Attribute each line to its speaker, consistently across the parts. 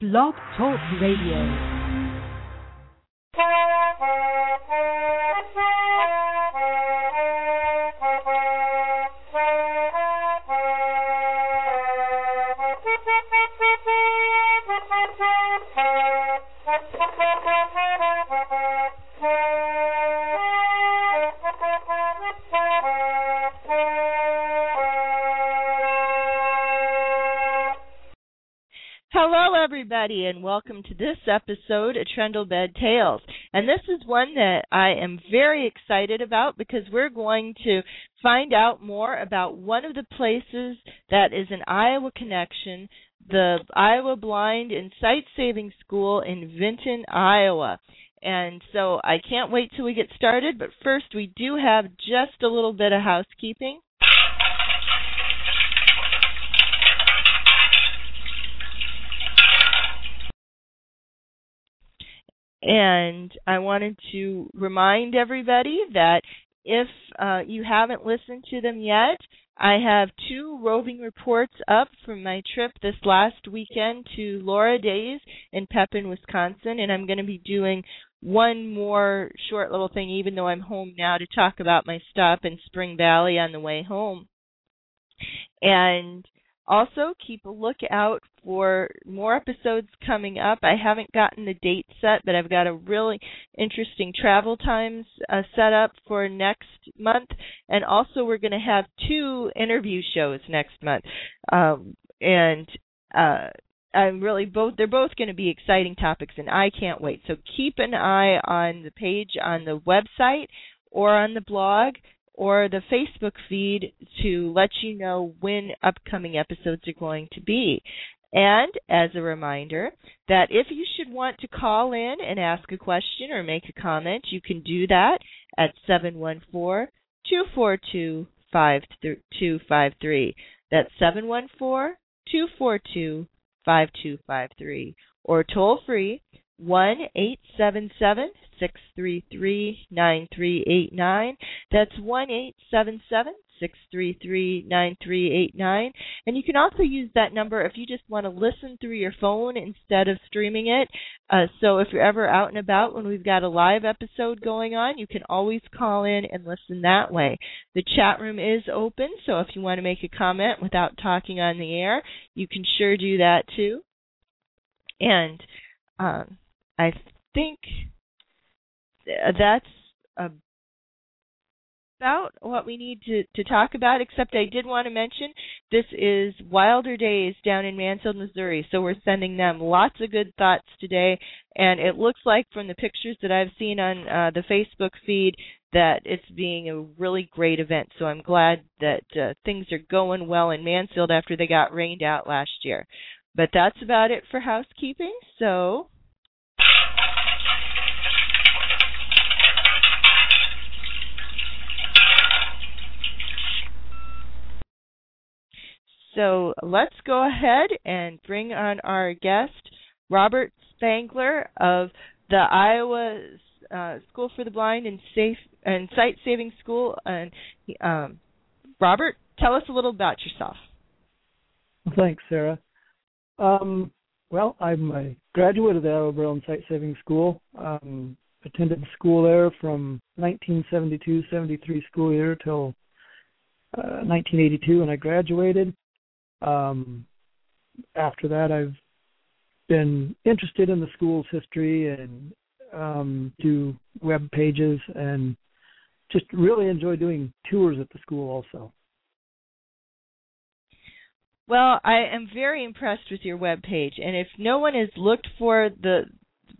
Speaker 1: Blog Talk Radio.
Speaker 2: Everybody, and welcome to this episode of Trundlebed Tales. And this is one that I am very excited about because we're going to find out more about one of the places that is an Iowa connection, the Iowa Blind and Sight Saving School in Vinton, Iowa. And so I can't wait till we get started, but first we do have just a little bit of housekeeping. And I wanted to remind everybody that if uh, you haven't listened to them yet, I have two roving reports up from my trip this last weekend to Laura Days in Pepin, Wisconsin, and I'm going to be doing one more short little thing, even though I'm home now, to talk about my stop in Spring Valley on the way home. And also, keep a lookout for more episodes coming up. I haven't gotten the date set, but I've got a really interesting travel times uh, set up for next month. And also, we're going to have two interview shows next month. Um, and uh, I'm really both they're both going to be exciting topics and I can't wait. So keep an eye on the page on the website or on the blog or the Facebook feed to let you know when upcoming episodes are going to be. And as a reminder, that if you should want to call in and ask a question or make a comment, you can do that at 714 242 5253. That's 714 242 5253. Or toll free 1 877 633 9389. That's 1 877 633 9389. And you can also use that number if you just want to listen through your phone instead of streaming it. Uh, so if you're ever out and about when we've got a live episode going on, you can always call in and listen that way. The chat room is open, so if you want to make a comment without talking on the air, you can sure do that too. And um, I think that's about what we need to, to talk about, except I did want to mention this is Wilder Days down in Mansfield, Missouri. So we're sending them lots of good thoughts today. And it looks like from the pictures that I've seen on uh, the Facebook feed that it's being a really great event. So I'm glad that uh, things are going well in Mansfield after they got rained out last year. But that's about it for housekeeping. So So let's go ahead and bring on our guest, Robert Spangler of the Iowa uh, School for the Blind and Safe and Sight Saving School. And um, Robert, tell us a little about yourself.
Speaker 3: Thanks, Sarah. Um, well, I'm a graduate of the Iowa Braille and Sight Saving School. Um, attended school there from 1972-73 school year till uh, 1982 when I graduated. Um, after that, I've been interested in the school's history and um, do web pages and just really enjoy doing tours at the school also.
Speaker 2: Well, I am very impressed with your web page, and if no one has looked for the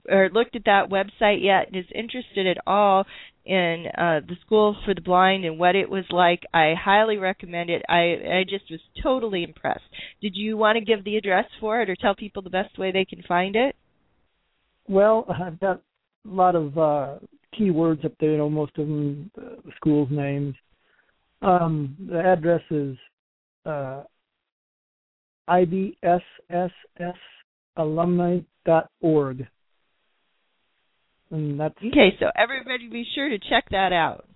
Speaker 2: or looked at that website yet and is interested at all in uh, the School for the Blind and what it was like, I highly recommend it. I I just was totally impressed. Did you want to give the address for it or tell people the best way they can find it?
Speaker 3: Well, I've got a lot of uh, keywords up there. You know, most of them uh, the school's names. Um, the address is uh, ibssalumni.org. And that's
Speaker 2: okay. So everybody, be sure to check that out.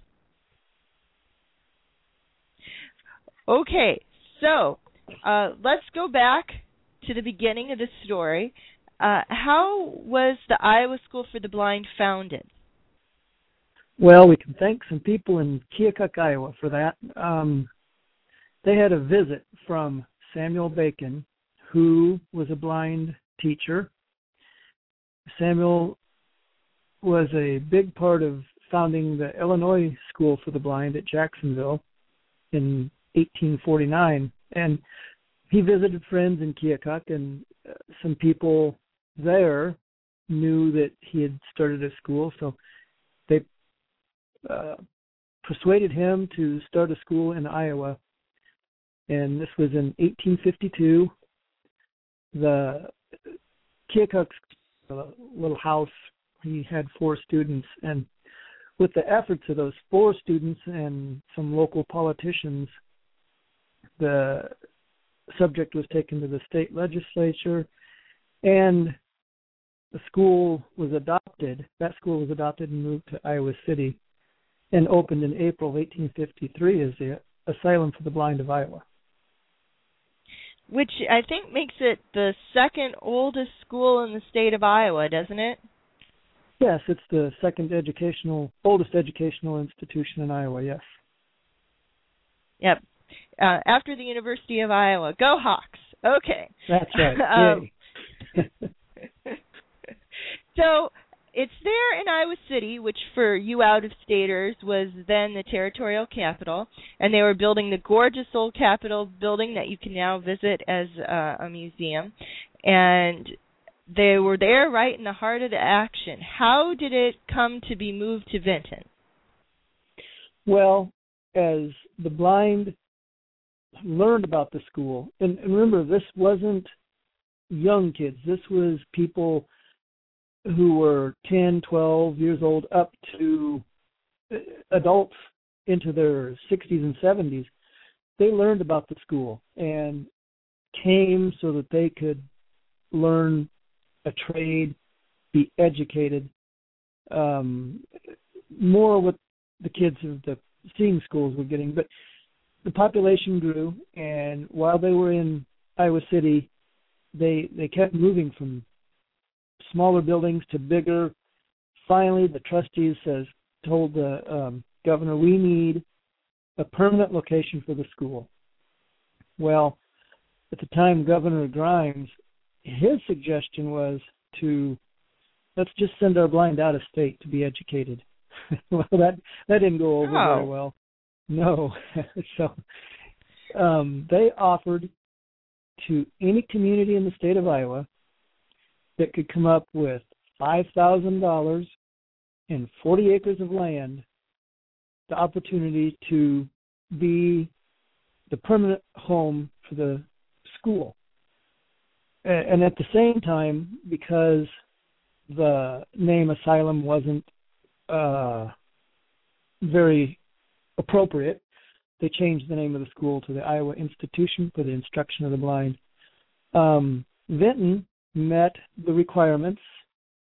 Speaker 2: Okay, so uh, let's go back to the beginning of the story. uh, how was the Iowa School for the Blind founded?
Speaker 3: Well, we can thank some people in Keokuk, Iowa for that. Um, they had a visit from Samuel Bacon, who was a blind teacher. Samuel was a big part of founding the Illinois School for the Blind at Jacksonville in 1849. And he visited friends in Keokuk, and uh, some people there knew that he had started a school, so they uh, persuaded him to start a school in Iowa. And this was in 1852. The Keokuk's uh, little house, he had four students, and with the efforts of those four students and some local politicians, the subject was taken to the state legislature, and the school was adopted. That school was adopted and moved to Iowa City, and opened in April of 1853 as the Asylum for the Blind of Iowa.
Speaker 2: Which I think makes it the second oldest school in the state of Iowa, doesn't it?
Speaker 3: Yes, it's the second educational oldest educational institution in Iowa. Yes.
Speaker 2: Yep. Uh, after the University of Iowa, go Hawks. Okay.
Speaker 3: That's right. um,
Speaker 2: so it's there in Iowa City, which for you out of staters was then the territorial capital, and they were building the gorgeous old Capitol building that you can now visit as uh, a museum. And they were there right in the heart of the action. How did it come to be moved to Vinton?
Speaker 3: Well, as the blind learned about the school, and, and remember, this wasn't young kids. This was people who were 10, 12 years old up to uh, adults into their 60s and 70s. They learned about the school and came so that they could learn a trade, be educated. Um, more what the kids of the seeing schools were getting, but the population grew, and while they were in Iowa City, they they kept moving from smaller buildings to bigger. Finally, the trustees says told the um, governor, "We need a permanent location for the school." Well, at the time, Governor Grimes his suggestion was to let's just send our blind out of state to be educated. well, that that didn't go over
Speaker 2: oh.
Speaker 3: very well. No, so um, they offered to any community in the state of Iowa that could come up with five thousand dollars and forty acres of land the opportunity to be the permanent home for the school and at the same time, because the name asylum wasn't uh, very appropriate, they changed the name of the school to the Iowa Institution for the Instruction of the Blind. Um, Vinton met the requirements,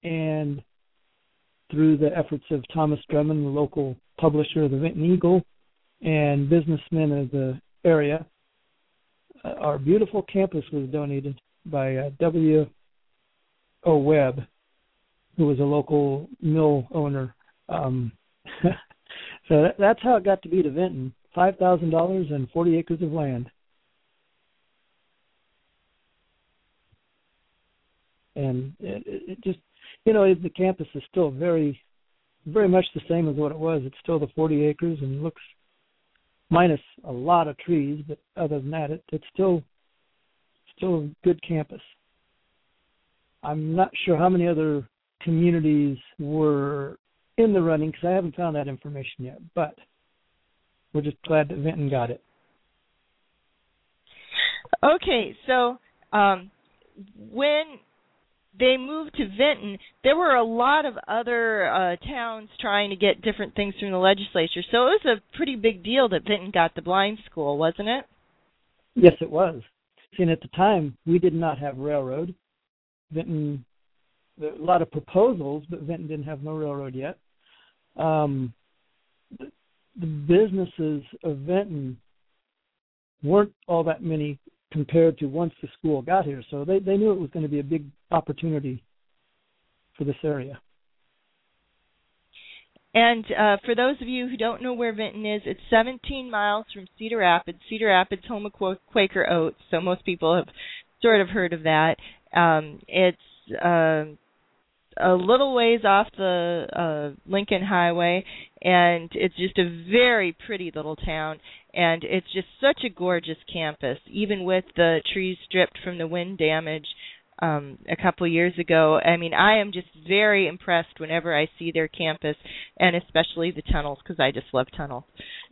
Speaker 3: and through the efforts of Thomas Drummond, the local publisher of the Vinton Eagle, and businessmen of the area, uh, our beautiful campus was donated by uh, W. O. Webb, who was a local mill owner. Um, so that, that's how it got to be to Vinton. Five thousand dollars and forty acres of land. And it, it just, you know, the campus is still very, very much the same as what it was. It's still the 40 acres and looks, minus a lot of trees, but other than that, it, it's still still a good campus. I'm not sure how many other communities were in the running because I haven't found that information yet, but we're just glad that Vinton got it.
Speaker 2: Okay, so um, when they moved to Vinton, there were a lot of other uh, towns trying to get different things from the legislature. So it was a pretty big deal that Vinton got the blind school, wasn't it?
Speaker 3: Yes, it was. And at the time, we did not have railroad. Vinton, a lot of proposals, but Vinton didn't have no railroad yet. Um, the, the businesses of Vinton weren't all that many compared to once the school got here. So they they knew it was going to be a big opportunity for this area.
Speaker 2: And uh, for those of you who don't know where Vinton is, it's 17 miles from Cedar Rapids. Cedar Rapids, home of Quaker Oats, so most people have sort of heard of that. Um, it's uh, a little ways off the uh, Lincoln Highway, and it's just a very pretty little town. And it's just such a gorgeous campus, even with the trees stripped from the wind damage um, a couple years ago. I mean, I am just very impressed whenever I see their campus, and especially the tunnels because I just love tunnels.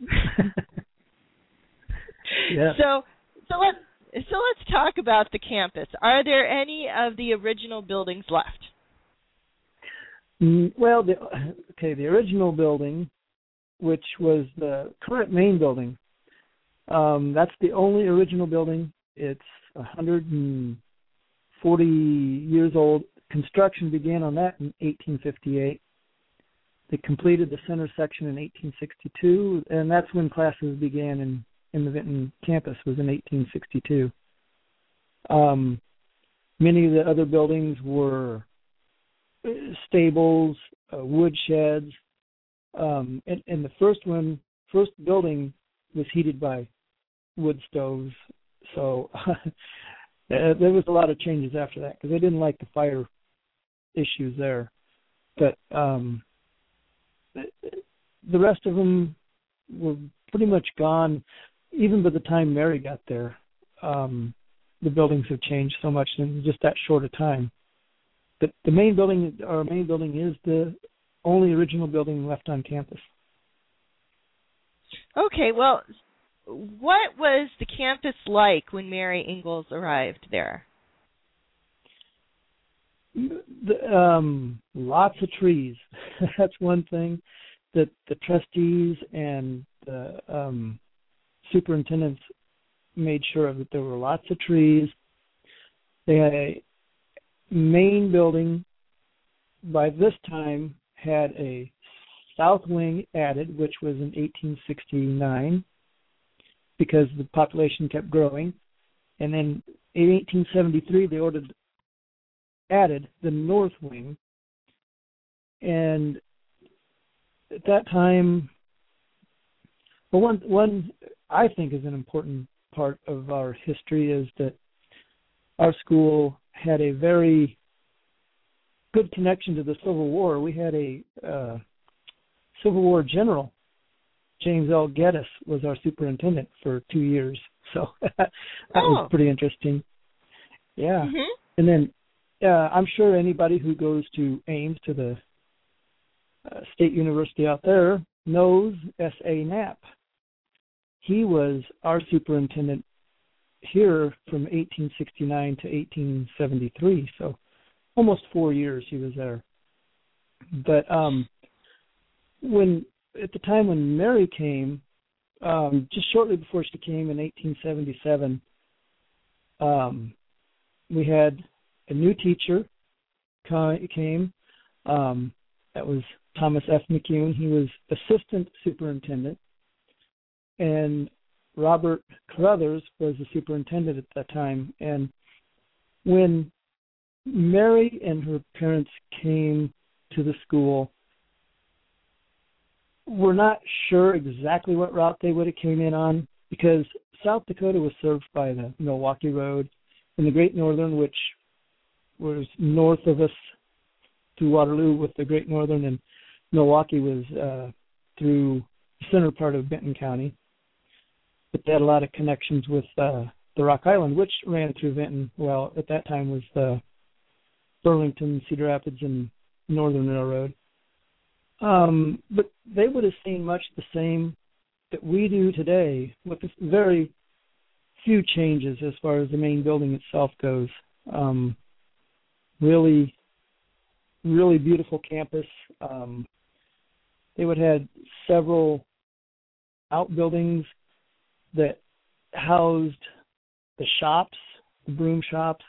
Speaker 3: yeah.
Speaker 2: So, so let's so let's talk about the campus. Are there any of the original buildings left?
Speaker 3: Mm, well, the, okay, the original building, which was the current main building, um, that's the only original building. It's a hundred and 40 years old. Construction began on that in 1858. They completed the center section in 1862, and that's when classes began in in the Vinton campus was in 1862. Um, many of the other buildings were uh, stables, uh, wood sheds, um, and, and the first one, first building was heated by wood stoves. So there was a lot of changes after that because they didn't like the fire issues there. But um, the rest of them were pretty much gone. Even by the time Mary got there, um, the buildings have changed so much in just that short a time. But the main building, our main building, is the only original building left on campus.
Speaker 2: Okay, well, what was the campus like when Mary Ingalls arrived there?
Speaker 3: The, um, lots of trees. That's one thing that the trustees and the um, superintendents made sure of that there were lots of trees. They had a main building. By this time, had a south wing added, which was in 1869 because the population kept growing. And then in 1873, they ordered added the north wing, and at that time, well, one one I think is an important part of our history is that our school had a very good connection to the Civil War. We had a uh, Civil War general James L. Geddes was our superintendent for two years. So that oh. was pretty interesting. Yeah.
Speaker 2: Mm-hmm.
Speaker 3: And then uh, I'm sure anybody who goes to Ames to the uh, state university out there knows S.A. Knapp. He was our superintendent here from 1869 to 1873, so almost four years he was there. But um, when at the time when Mary came, um, just shortly before she came in 1877, um, we had a new teacher came. Um, that was Thomas F. McCune. He was assistant superintendent, and Robert Carruthers was the superintendent at that time. And when Mary and her parents came to the school, we're not sure exactly what route they would have came in on because South Dakota was served by the Milwaukee Road and the Great Northern, which was north of us through Waterloo with the Great Northern, and Milwaukee was uh, through the center part of Benton County. But they had a lot of connections with uh, the Rock Island, which ran through Benton. Well, at that time was the Burlington, Cedar Rapids, and Northern Railroad. Um, but they would have seen much the same that we do today, with very few changes as far as the main building itself goes. Um, really, really beautiful campus. Um, they would have had several outbuildings that housed the shops, the broom shops,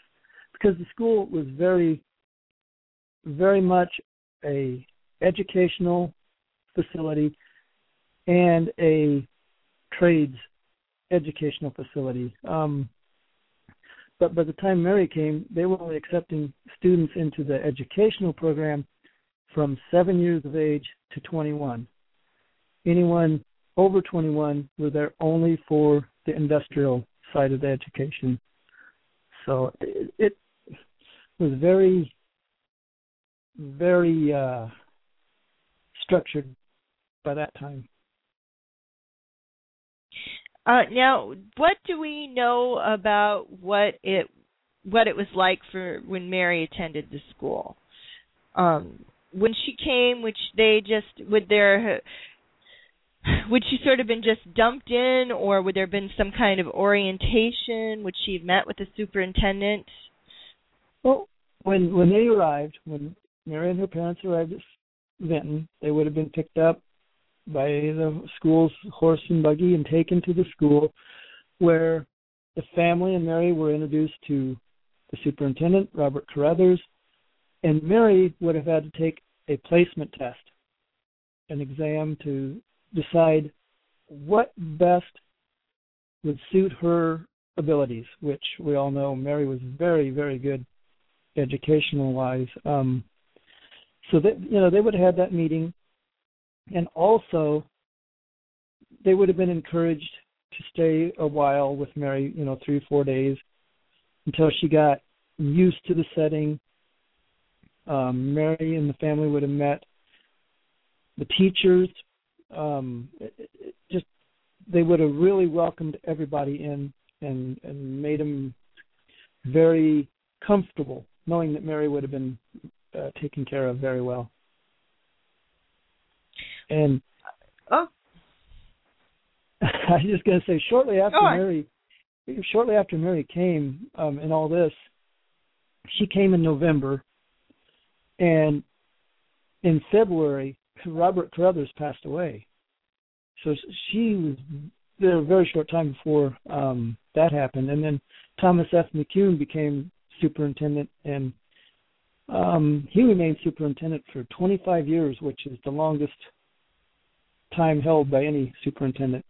Speaker 3: because the school was very, very much a educational facility and a trades educational facility. Um, but by the time Mary came, they were only accepting students into the educational program from seven years of age to 21. Anyone over 21 were there only for the industrial side of the education. So it, it was very, very uh, structured by that time.
Speaker 2: Uh, now, what do we know about what it what it was like for when Mary attended the school? Um, when she came, which they just would there would she sort of been just dumped in, or would there have been some kind of orientation? Would she have met with the superintendent?
Speaker 3: Well, when when they arrived, when Mary and her parents arrived at Vinton, they would have been picked up by the school's horse and buggy and taken to the school, where the family and Mary were introduced to the superintendent, Robert Carruthers, and Mary would have had to take a placement test, an exam to decide what best would suit her abilities, which we all know Mary was very, very good educational wise. Um, so that you know they would have had that meeting, and also they would have been encouraged to stay a while with Mary, you know, three four days, until she got used to the setting. Um, Mary and the family would have met the teachers um, it, it just they would have really welcomed everybody in and and made them very comfortable, knowing that Mary would have been uh, taken care of very well. And
Speaker 2: oh,
Speaker 3: I was just going to say, shortly after
Speaker 2: oh,
Speaker 3: Mary, shortly after Mary came um, and all this, she came in November, and in February Robert Carruthers passed away. So she was there a very short time before um, that happened, and then Thomas F. McCune became superintendent, and um, he remained superintendent for 25 years, which is the longest time held by any superintendent.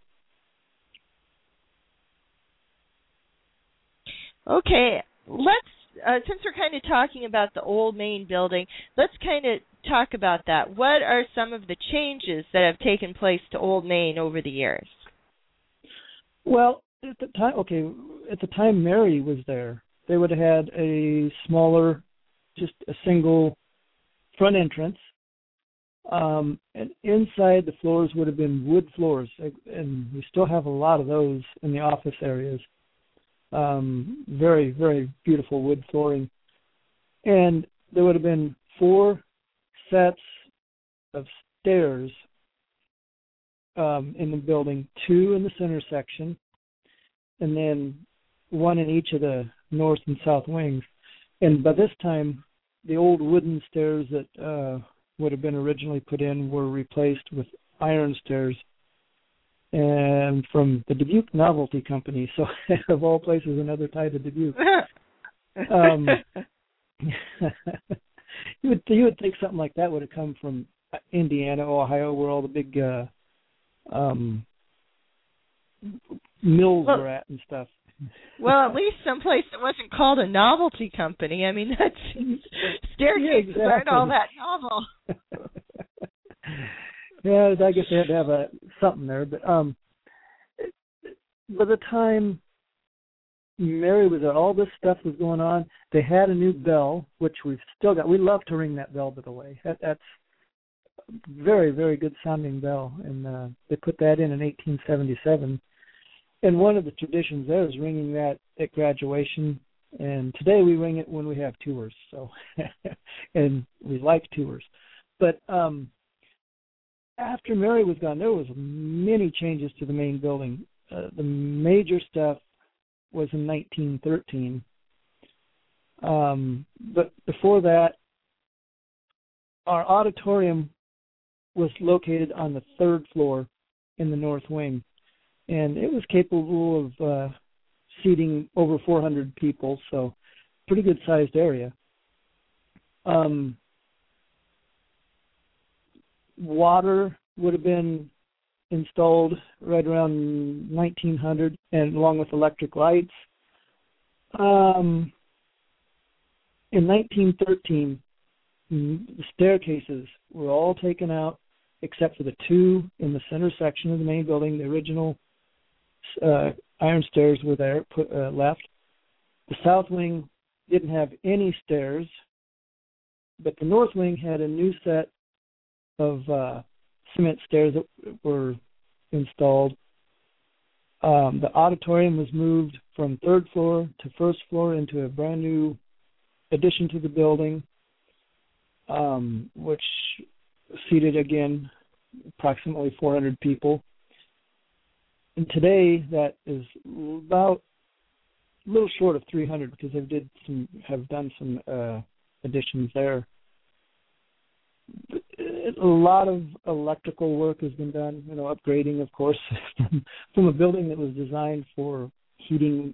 Speaker 2: Okay, let's uh, since we're kind of talking about the old main building, let's kind of talk about that. What are some of the changes that have taken place to Old Main over the years?
Speaker 3: Well, at the time, okay, at the time Mary was there, they would have had a smaller, just a single front entrance. Um, and inside the floors would have been wood floors, and we still have a lot of those in the office areas. Um, very, very beautiful wood flooring. And there would have been four sets of stairs um, in the building, two in the center section, and then one in each of the north and south wings. And by this time, the old wooden stairs that uh, would have been originally put in were replaced with iron stairs and from the Dubuque Novelty Company. So, of all places, another tie to Dubuque. um, you would you would think something like that would have come from Indiana, Ohio, where all the big uh, um, mills
Speaker 2: well,
Speaker 3: were at and stuff.
Speaker 2: Well, at least someplace that wasn't called a novelty company. I mean, that's staircases
Speaker 3: yeah, exactly.
Speaker 2: aren't all that novel.
Speaker 3: yeah, I guess they had to have a something there, but um, by the time Mary was there, all this stuff was going on. They had a new bell, which we've still got. We love to ring that bell, by the way. That, that's very, very good sounding bell, and uh, they put that in in 1877. And one of the traditions there is ringing that at graduation. And today we ring it when we have tours. So, and we like tours. But um, after Mary was gone, there was many changes to the main building. Uh, the major stuff was in 1913. Um, but before that, our auditorium was located on the third floor in the north wing, and it was capable of uh, seating over 400 people, so pretty good sized area. Um, water would have been installed right around 1900, and along with electric lights. Um, in 1913, the staircases were all taken out except for the two in the center section of the main building. The original uh, iron stairs were there, put, uh, left. The south wing didn't have any stairs, but the north wing had a new set of uh, cement stairs that were installed. Um, the auditorium was moved from third floor to first floor into a brand new addition to the building, um, which seated again approximately 400 people. And today that is about a little short of 300 because they did some have done some uh, additions there a lot of electrical work has been done. You know, upgrading, of course, from a building that was designed for heating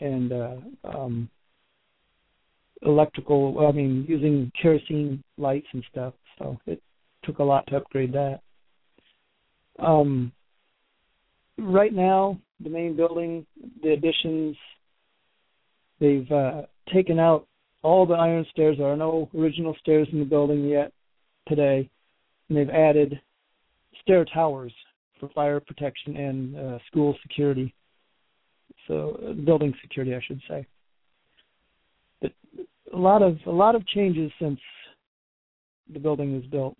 Speaker 3: and uh, um, electrical. I mean, using kerosene lights and stuff. So it took a lot to upgrade that. Um, right now, the main building, the additions, they've uh, taken out all the iron stairs. There are no original stairs in the building yet today, and they've added stair towers for fire protection and uh, school security. So uh, building security, I should say. But a lot of a lot of changes since the building was built.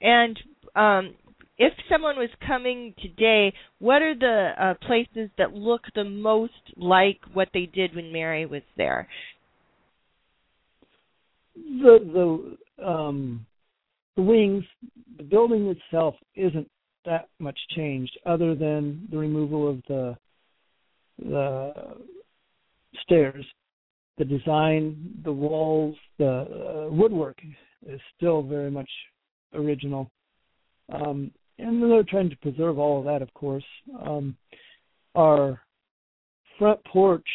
Speaker 2: And um, if someone was coming today, what are the uh, places that look the most like what they did when Mary was there?
Speaker 3: The the um, the wings, the building itself isn't that much changed, other than the removal of the the stairs. The design, the walls, the uh, woodwork is still very much original. Um, and they're trying to preserve all of that, of course. Um, our front porch,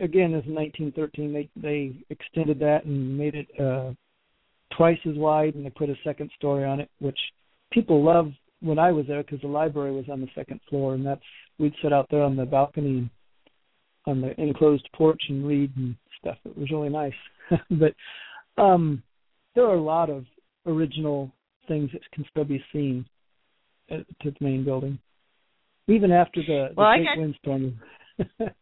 Speaker 3: again, is 1913. They they extended that and made it uh, twice as wide, and they put a second story on it, which people loved when I was there because the library was on the second floor, and that's we'd sit out there on the balcony on the enclosed porch and read and stuff. It was really nice. but um there are a lot of original things that can still be seen to the main building, even after the, the
Speaker 2: well,
Speaker 3: big
Speaker 2: got...
Speaker 3: windstorm.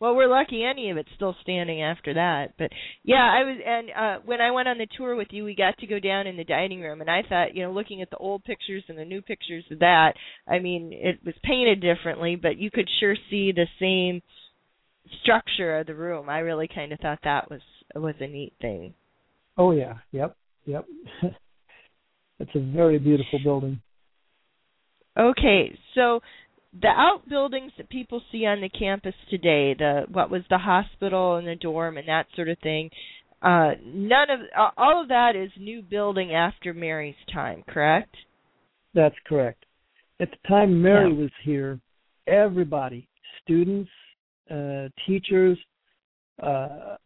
Speaker 2: Well, we're lucky any of it's still standing after that. But yeah, I was and uh when I went on the tour with you, we got to go down in the dining room and I thought, you know, looking at the old pictures and the new pictures of that, I mean, it was painted differently, but you could sure see the same structure of the room. I really kind of thought that was was a neat thing.
Speaker 3: Oh yeah, yep, yep. it's a very beautiful building.
Speaker 2: Okay, so the outbuildings that people see on the campus today, the what was the hospital and the dorm and that sort of thing, uh, none of all of that is new building after Mary's time, correct?
Speaker 3: That's correct. At the time Mary
Speaker 2: yeah.
Speaker 3: was here, everybody, students, uh, teachers, uh,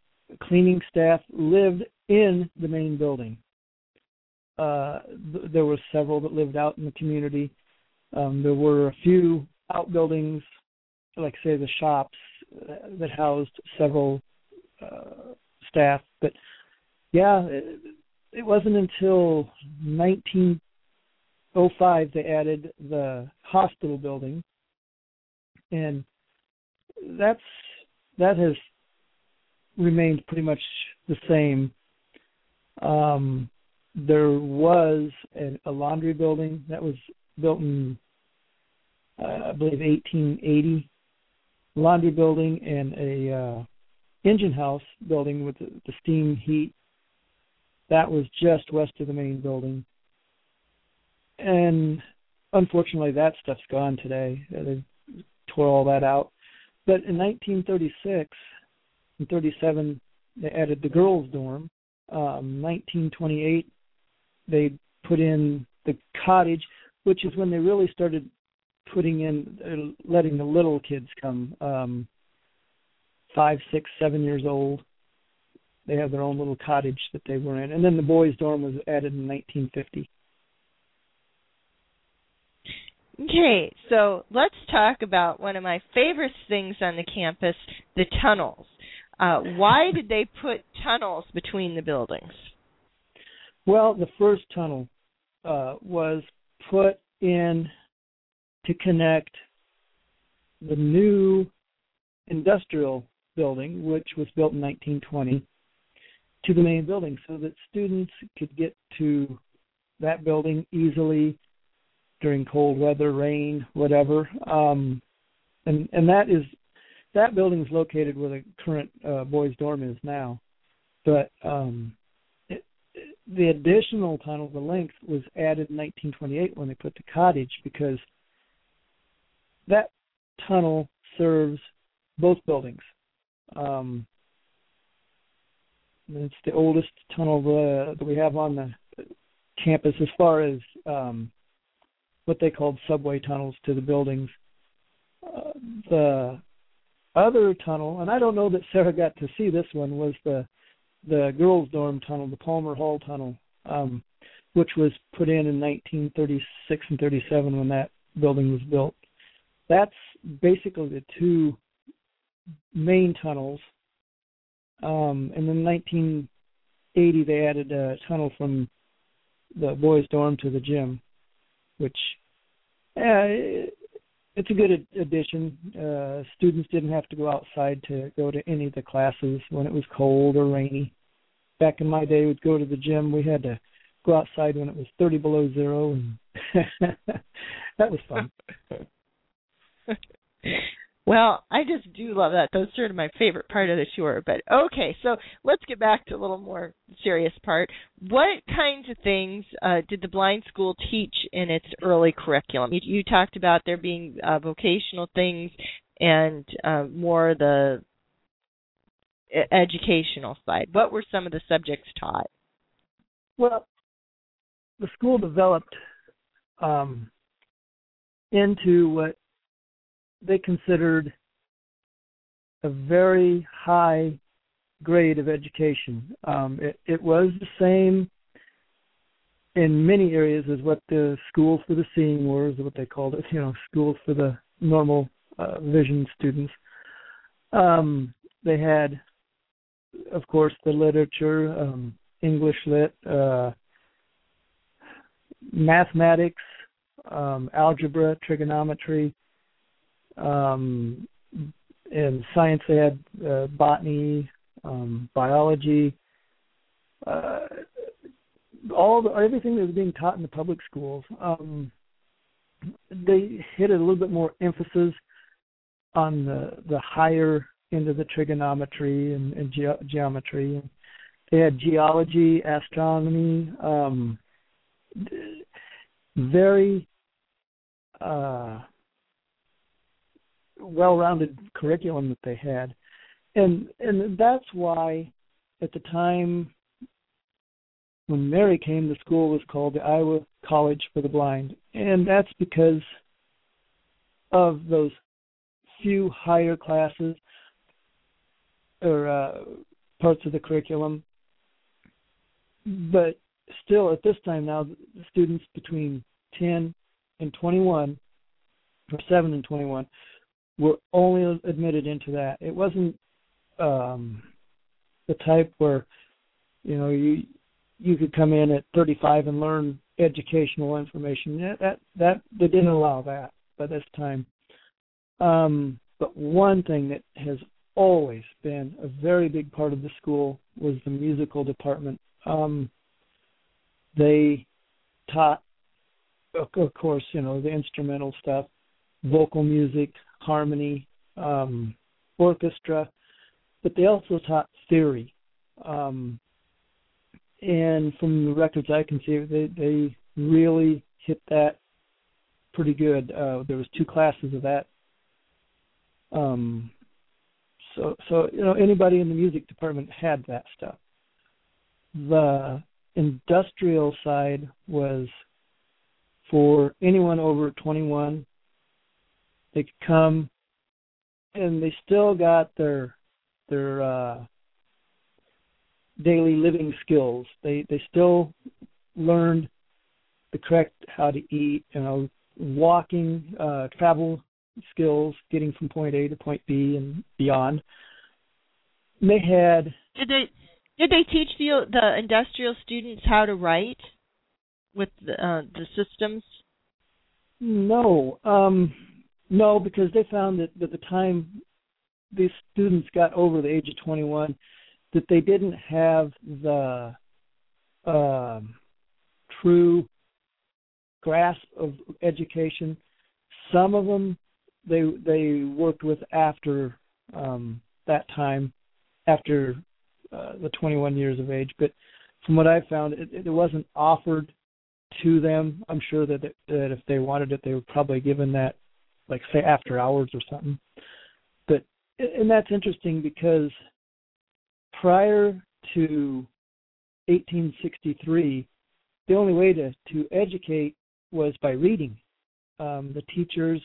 Speaker 3: cleaning staff lived in the main building. Uh, th- there were several that lived out in the community. Um, there were a few outbuildings, like say the shops uh, that housed several uh, staff. But yeah, it, it wasn't until 1905 they added the hospital building, and that's that has remained pretty much the same. Um, there was an, a laundry building that was built in uh, I believe 1880 laundry building and a uh, engine house building with the, the steam heat. That was just west of the main building, and unfortunately, that stuff's gone today. They tore all that out. But in 1936 and 37, they added the girls' dorm. Um, 1928, they put in the cottage, which is when they really started putting in uh, letting the little kids come um five six seven years old they have their own little cottage that they were in and then the boys dorm was added in 1950
Speaker 2: Okay, so let's talk about one of my favorite things on the campus, the tunnels. Uh, why did they put tunnels between the buildings?
Speaker 3: Well, the first tunnel uh, was put in to connect the new industrial building, which was built in 1920, to the main building so that students could get to that building easily during cold weather, rain, whatever. Um, and and that is that building is located where the current uh, boys' dorm is now. But um, the additional tunnel, the length, was added in 1928 when they put the cottage because that tunnel serves both buildings. Um, it's the oldest tunnel uh, that we have on the campus as far as um, what they called subway tunnels to the buildings. Uh, the other tunnel, and I don't know that Sarah got to see this one, was the the girls' dorm tunnel, the Palmer Hall tunnel, um, which was put in in 1936 and 37 when that building was built. That's basically the two main tunnels. Um, and in 1980, they added a tunnel from the boys' dorm to the gym, which uh, it's a good addition. Uh, students didn't have to go outside to go to any of the classes when it was cold or rainy. Back in my day, we'd go to the gym. We had to go outside when it was 30 below zero, and that was fun.
Speaker 2: Well, I just do love that. Those are sort of my favorite part of the tour. But okay, so let's get back to a little more serious part. What kinds of things uh, did the blind school teach in its early curriculum? You, you talked about there being uh, vocational things and uh, more the educational side. What were some of the subjects taught?
Speaker 3: Well, the school developed um, into what they considered a very high grade of education. Um, it, it was the same in many areas as what the schools for the seeing were, is what they called it. You know, schools for the normal uh, vision students. Um, they had, of course, the literature, um, English lit, uh, mathematics, um, algebra, trigonometry, um, in science they had uh, botany, um, biology, uh, all the, everything that was being taught in the public schools. Um, they hit a little bit more emphasis on the the higher end of the trigonometry and, and ge- geometry. They had geology, astronomy, um, very uh, well-rounded curriculum that they had, and and that's why at the time when Mary came, the school was called the Iowa College for the Blind, and that's because of those few higher classes or uh, parts of the curriculum. But still, at this time now, the students between 10 and 21, or 7 and 21, were only admitted into that. It wasn't um, the type where you know you you could come in at 35 and learn educational information. That that, that they didn't allow that by this time. Um, but one thing that has always been a very big part of the school was the musical department. Um, they taught, of course, you know, the instrumental stuff, vocal music, harmony, um, orchestra, but they also taught theory. Um, and from the records I can see, they they really hit that pretty good. Uh, there was two classes of that. Um, so so you know anybody in the music department had that stuff. The industrial side was for anyone over 21 they could come and they still got their their uh daily living skills. They they still learned the correct how to eat, you know, walking, uh, travel skills, getting from point A to point B and beyond. They had.
Speaker 2: Did they did they teach the the industrial students how to write with the, uh, the systems?
Speaker 3: No, um, no, because they found that at the time these students got over the age of 21, that they didn't have the um, true grasp of education. Some of them they they worked with after um, that time, after uh, the 21 years of age. But from what I found, it, it wasn't offered to them. I'm sure that that if they wanted it, they were probably given that, like say after hours or something. But and that's interesting because prior to 1863, the only way to to educate was by reading. Um, the teachers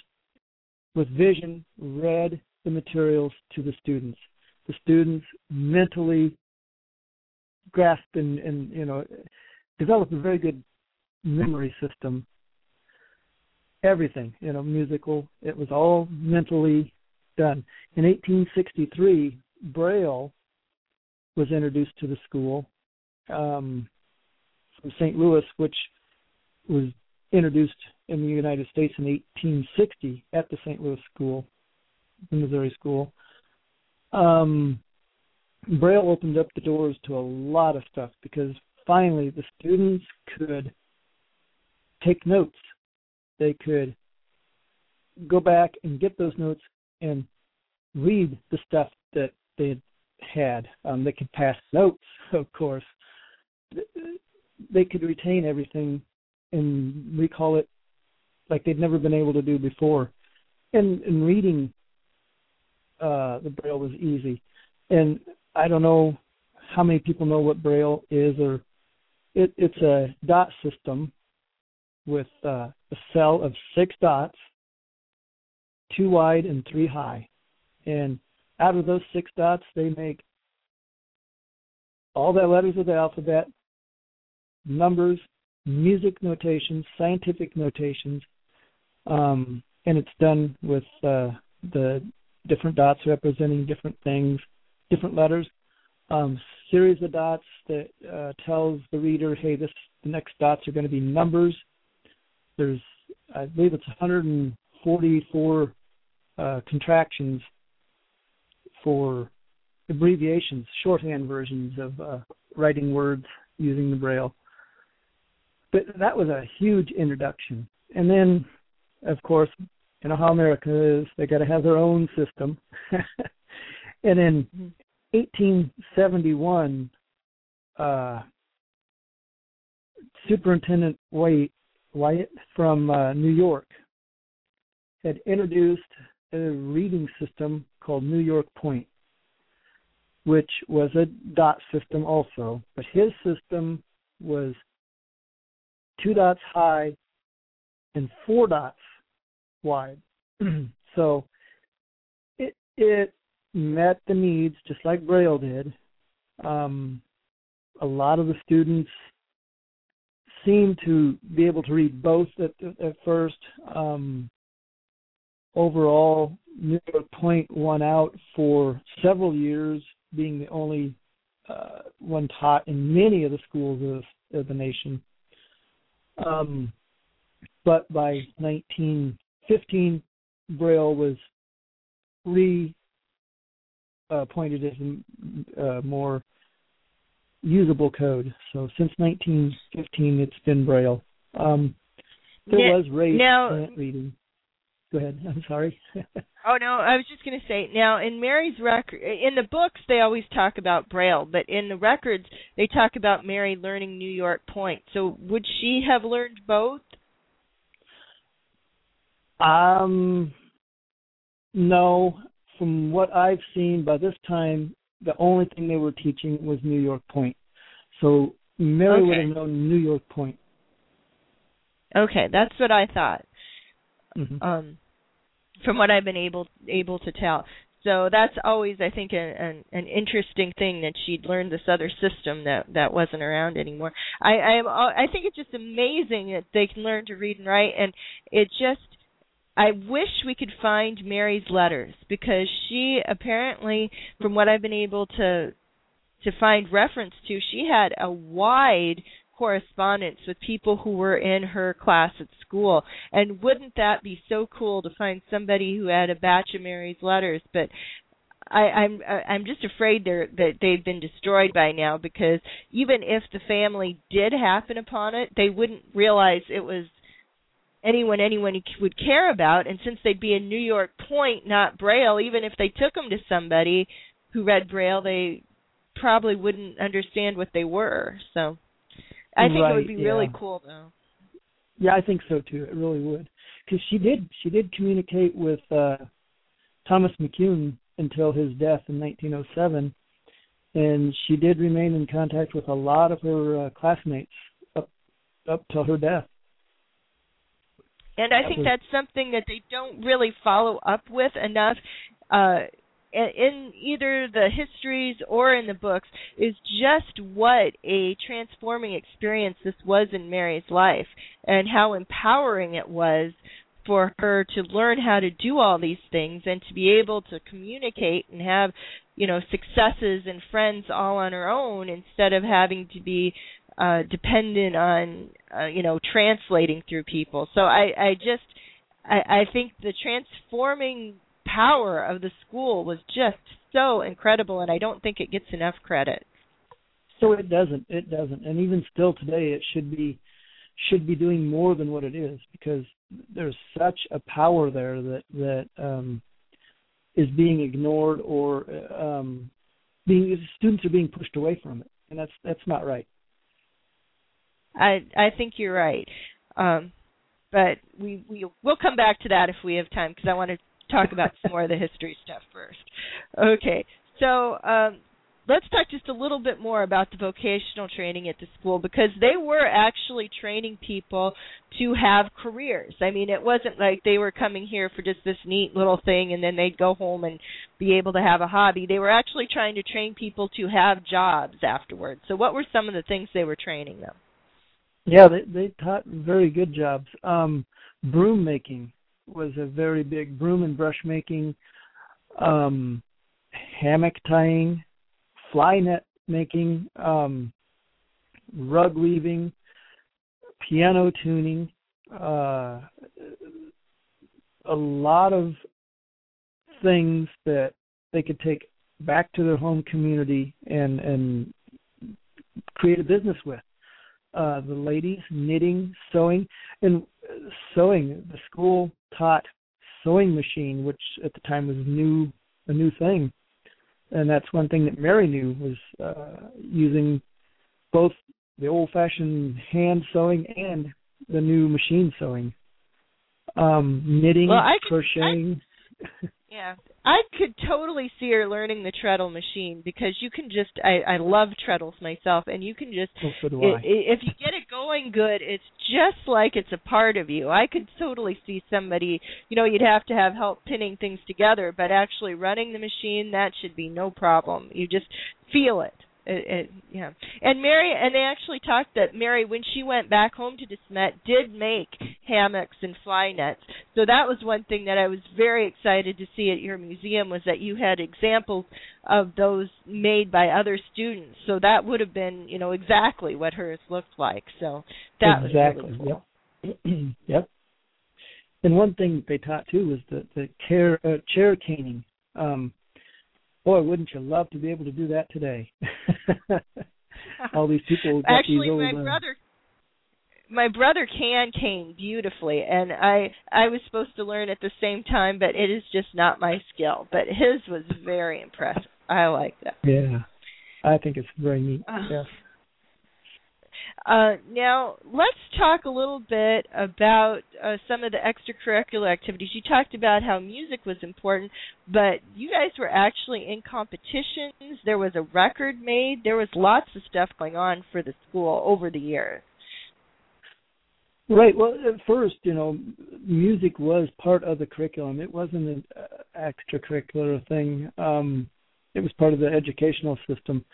Speaker 3: with vision read the materials to the students. The students mentally grasped and, and you know developed a very good memory system. Everything, you know, musical, it was all mentally done. In 1863, Braille was introduced to the school um, from St. Louis, which was introduced in the United States in 1860 at the St. Louis School, the Missouri School. Um, Braille opened up the doors to a lot of stuff because finally the students could take notes. They could go back and get those notes and read the stuff that they had. Um, they could pass notes, of course. They could retain everything and recall it like they'd never been able to do before. And, and reading uh, the Braille was easy. And I don't know how many people know what Braille is, or it, it's a dot system with uh, a cell of six dots, two wide and three high. And out of those six dots, they make all the letters of the alphabet, numbers, music notations, scientific notations, um, and it's done with uh, the different dots representing different things, different letters. Um, series of dots that uh, tells the reader, hey, this the next dots are going to be numbers. There's, I believe it's 144 uh, contractions for abbreviations, shorthand versions of uh, writing words using the Braille. But that was a huge introduction. And then, of course, you know how America is, they got to have their own system. and in 1871, uh, Superintendent White, Wyatt from uh, New York had introduced a reading system called New York Point, which was a dot system also, but his system was two dots high and four dots wide. so it it met the needs just like Braille did. Um, a lot of the students seemed to be able to read both at, at first. Um, overall, New York Point won out for several years, being the only uh, one taught in many of the schools of, of the nation. Um, but by 1915, Braille was re uh, pointed as a uh, more usable code. So since 1915, it's been Braille. Um, there
Speaker 2: now,
Speaker 3: was raised
Speaker 2: now,
Speaker 3: reading. Go ahead. I'm sorry.
Speaker 2: oh no, I was just going to say. Now, in Mary's record, in the books, they always talk about Braille, but in the records, they talk about Mary learning New York Point. So, would she have learned both?
Speaker 3: Um, no. From what I've seen, by this time, the only thing they were teaching was New York Point. So Mary
Speaker 2: okay.
Speaker 3: would have known New York Point.
Speaker 2: Okay, that's what I thought.
Speaker 3: Mm-hmm.
Speaker 2: Um, from what I've been able able to tell. So that's always, I think, an, an an interesting thing that she'd learned this other system that that wasn't around anymore. I I I think it's just amazing that they can learn to read and write, and it just I wish we could find Mary's letters because she apparently, from what I've been able to to find reference to, she had a wide correspondence with people who were in her class at school. And wouldn't that be so cool to find somebody who had a batch of Mary's letters? But I, I'm I'm just afraid they're that they've been destroyed by now because even if the family did happen upon it, they wouldn't realize it was anyone anyone would care about. And since they'd be in New York Point, not Braille, even if they took them to somebody who read Braille, they probably wouldn't understand what they were. So I think
Speaker 3: right,
Speaker 2: it would be
Speaker 3: yeah.
Speaker 2: really cool though.
Speaker 3: Yeah, I think so too. It really would, because she did she did communicate with uh, Thomas McCune until his death in 1907, and she did remain in contact with a lot of her uh, classmates up up till her death.
Speaker 2: And I think that's something that they don't really follow up with enough. Uh, in either the histories or in the books is just what a transforming experience this was in Mary's life and how empowering it was for her to learn how to do all these things and to be able to communicate and have you know successes and friends all on her own instead of having to be uh dependent on uh, you know translating through people so i i just i i think the transforming power of the school was just so incredible and I don't think it gets enough credit.
Speaker 3: So it doesn't. It doesn't. And even still today it should be should be doing more than what it is because there's such a power there that that um is being ignored or um being students are being pushed away from it and that's that's not right.
Speaker 2: I I think you're right. Um but we we we'll come back to that if we have time because I want to talk about some more of the history stuff first. Okay, so um, let's talk just a little bit more about the vocational training at the school because they were actually training people to have careers. I mean, it wasn't like they were coming here for just this neat little thing and then they'd go home and be able to have a hobby. They were actually trying to train people to have jobs afterwards. So, what were some of the things they were training them?
Speaker 3: Yeah, they they taught very good jobs. Um, broom making was a very big broom and brush making, um, hammock tying, fly net making, um, rug weaving, piano tuning, uh, a lot of things that they could take back to their home community and and create a business with. Uh, the ladies knitting, sewing, and sewing. The school taught sewing machine, which at the time was new, a new thing, and that's one thing that Mary knew was uh, using both the old-fashioned hand sewing and the new machine sewing, um, knitting,
Speaker 2: Well, I
Speaker 3: crocheting.
Speaker 2: Yeah, I could totally see her learning the treadle machine because you can just I I love treadles myself and you can just
Speaker 3: oh, so do
Speaker 2: i
Speaker 3: I.
Speaker 2: i if you get it going good it's just like it's a part of you. I could totally see somebody, you know, you'd have to have help pinning things together, but actually running the machine that should be no problem. You just feel it. It, it, yeah, and Mary, and they actually talked that Mary, when she went back home to De Smet, did make hammocks and fly nets. So that was one thing that I was very excited to see at your museum was that you had examples of those made by other students. So that would have been, you know, exactly what hers looked like. So that
Speaker 3: exactly.
Speaker 2: was really cool.
Speaker 3: Yep. yep. And one thing they taught too was the the chair uh, chair caning. Um, boy, wouldn't you love to be able to do that today? All these people
Speaker 2: Actually,
Speaker 3: these old,
Speaker 2: my
Speaker 3: uh,
Speaker 2: brother my brother can cane beautifully and I I was supposed to learn at the same time but it is just not my skill but his was very impressive. I like that.
Speaker 3: Yeah, I think it's very neat.
Speaker 2: Uh,
Speaker 3: yes.
Speaker 2: Uh, now, let's talk a little bit about uh, some of the extracurricular activities. You talked about how music was important, but you guys were actually in competitions. There was a record made. There was lots of stuff going on for the school over the years.
Speaker 3: Right. Well, at first, you know, music was part of the curriculum. It wasn't an uh, extracurricular thing. Um, it was part of the educational system,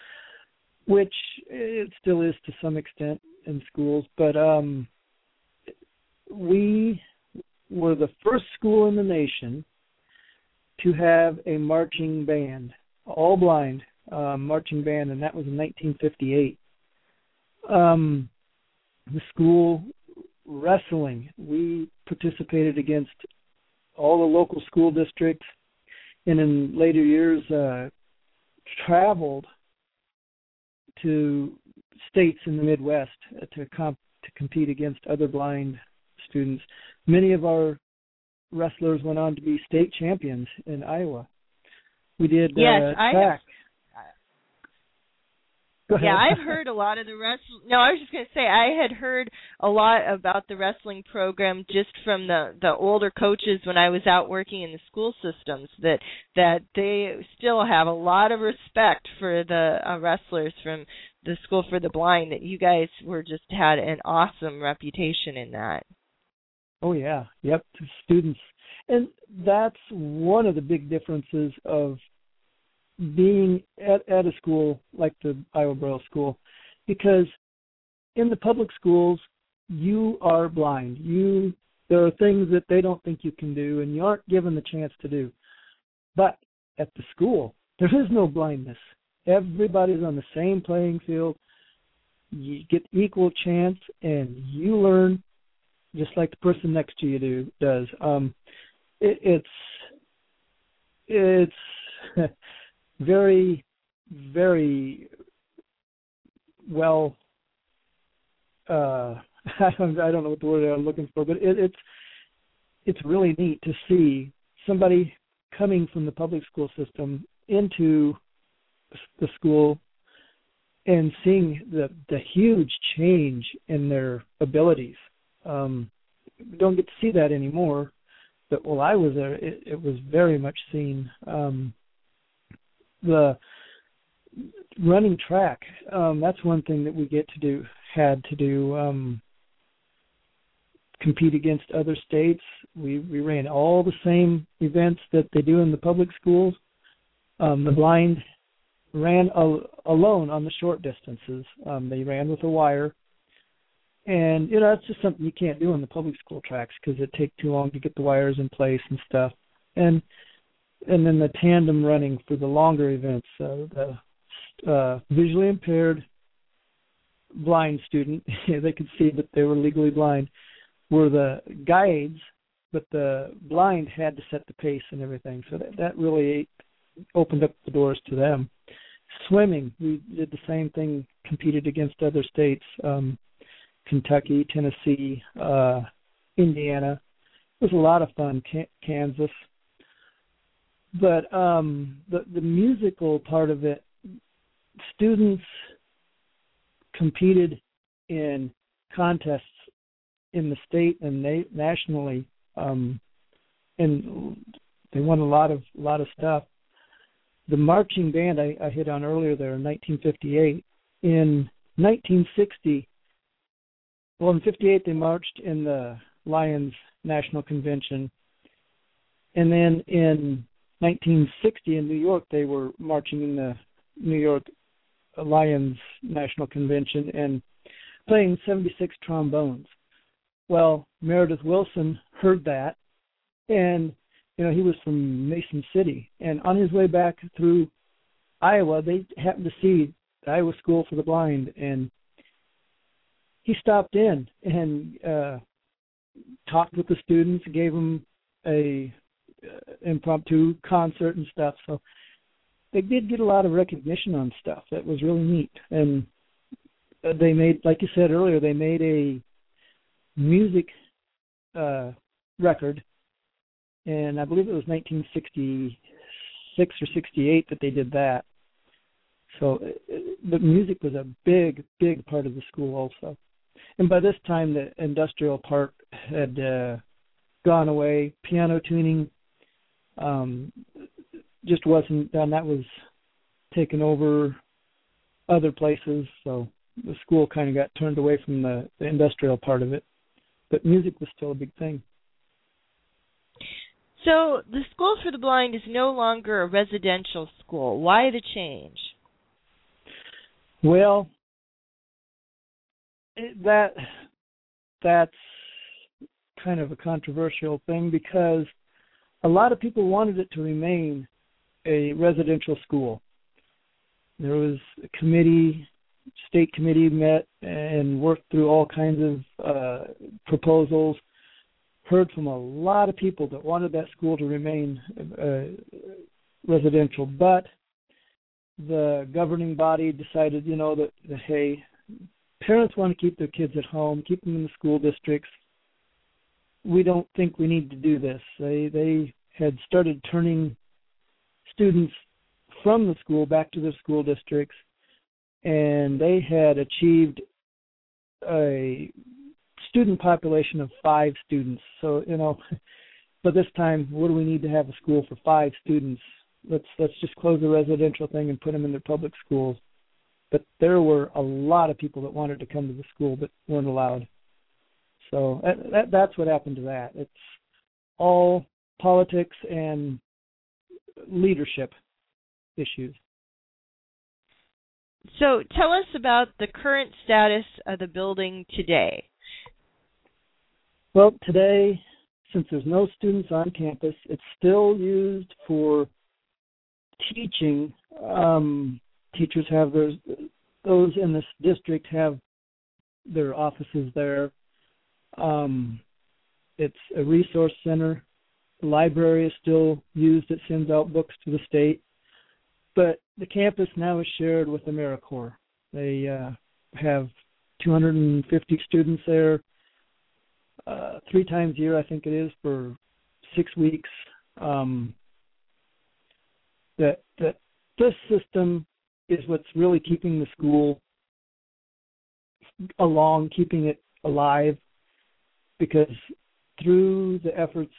Speaker 3: which it still is to some extent in schools. But um, we were the first school in the nation to have a marching band, all blind um, marching band, and that was in 1958. Um, the school wrestling, we participated against all the local school districts, and in later years uh, traveled to states in the Midwest to comp- to compete against other blind students. Many of our wrestlers went on to be state champions in Iowa. We did
Speaker 2: yes,
Speaker 3: uh, track.
Speaker 2: Yeah, I've heard a lot of the wrestling. No, I was just going to say I had heard a lot about the wrestling program just from the the older coaches when I was out working in the school systems that that they still have a lot of respect for the uh, wrestlers from the school for the blind that you guys were just had an awesome reputation in that.
Speaker 3: Oh yeah, yep, students. And that's one of the big differences of being at, at a school like the Iowa Braille School, because in the public schools you are blind. You there are things that they don't think you can do, and you aren't given the chance to do. But at the school, there is no blindness. Everybody's on the same playing field. You get equal chance, and you learn just like the person next to you do does. Um, it, it's it's very, very well. Uh, I don't, I don't know what the word I'm looking for, but it, it's it's really neat to see somebody coming from the public school system into the school and seeing the the huge change in their abilities. Um, don't get to see that anymore, but while I was there, it, it was very much seen. Um, the running track um that's one thing that we get to do had to do um compete against other states. We we ran all the same events that they do in the public schools. Um the blind ran al- alone on the short distances. Um they ran with a wire. And you know that's just something you can't do on the public school tracks because it take too long to get the wires in place and stuff. And and then the tandem running for the longer events. So the uh, visually impaired blind student, they could see that they were legally blind, were the guides, but the blind had to set the pace and everything. So that, that really opened up the doors to them. Swimming, we did the same thing, competed against other states, um, Kentucky, Tennessee, uh, Indiana. It was a lot of fun. Kansas, but um the the musical part of it students competed in contests in the state and na- nationally um and they won a lot of a lot of stuff. The marching band I, I hit on earlier there in 1958 in 1960 well in 58 they marched in the lions national convention and then in 1960 in New York, they were marching in the New York Lions National Convention and playing 76 trombones. Well, Meredith Willson heard that, and you know he was from Mason City, and on his way back through Iowa, they happened to see the Iowa School for the Blind, and he stopped in and uh, talked with the students, gave them a uh, impromptu concert and stuff. So they did get a lot of recognition on stuff. That was really neat. And uh, they made, like you said earlier, they made a music uh, record, and I believe it was 1966 or 68 that they did that. So uh, the music was a big, big part of the school also. And by this time, the industrial part had uh, gone away. Piano tuning um, just wasn't done. That was taken over other places, so the school kind of got turned away from the, the industrial part of it. but music was still a big thing.
Speaker 2: So the School for the Blind is no longer a residential school. Why the change?
Speaker 3: Well, that that's kind of a controversial thing because a lot of people wanted it to remain a residential school. There was a committee, state committee met and worked through all kinds of uh, proposals. Heard from a lot of people that wanted that school to remain uh, residential, but the governing body decided, you know, that, that hey, parents want to keep their kids at home, keep them in the school districts. We don't think we need to do this. They they had started turning students from the school back to their school districts, and they had achieved a student population of five students. So you know, but this time, what do we need to have a school for five students? Let's let's just close the residential thing and put them in their public schools but there were a lot of people that wanted to come to the school but weren't allowed. So that, that, that's what happened to that. It's all politics and leadership issues.
Speaker 2: So tell us about the current status of the building today.
Speaker 3: Well, today, since there's no students on campus, it's still used for teaching um, teachers have those those in this district have their offices there. Um, it's a resource center. The library is still used. It sends out books to the state. But the campus now is shared with AmeriCorps. They uh, have 250 students there uh, three times a year, I think it is, for six weeks. Um, that that this system is what's really keeping the school along, keeping it alive, because through the efforts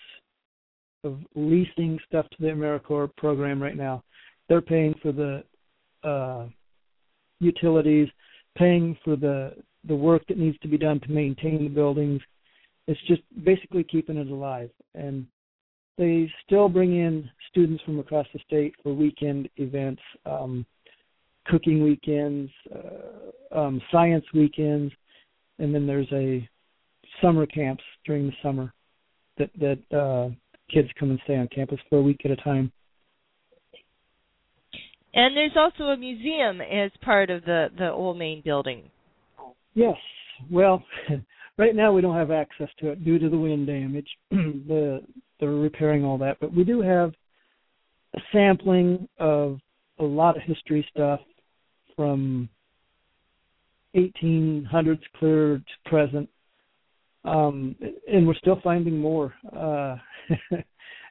Speaker 3: of leasing stuff to the AmeriCorps program right now, they're paying for the uh, utilities, paying for the the work that needs to be done to maintain the buildings. It's just basically keeping it alive. And they still bring in students from across the state for weekend events. Um, cooking weekends, uh, um, science weekends, and then there's a summer camps during the summer that that uh, kids come and stay on campus for a week at a time.
Speaker 2: And there's also a museum as part of the the old main building.
Speaker 3: Yes. Well, right now we don't have access to it due to the wind damage. the they're repairing all that, but we do have a sampling of a lot of history stuff from 1800s clear to present, um, and we're still finding more. Uh, and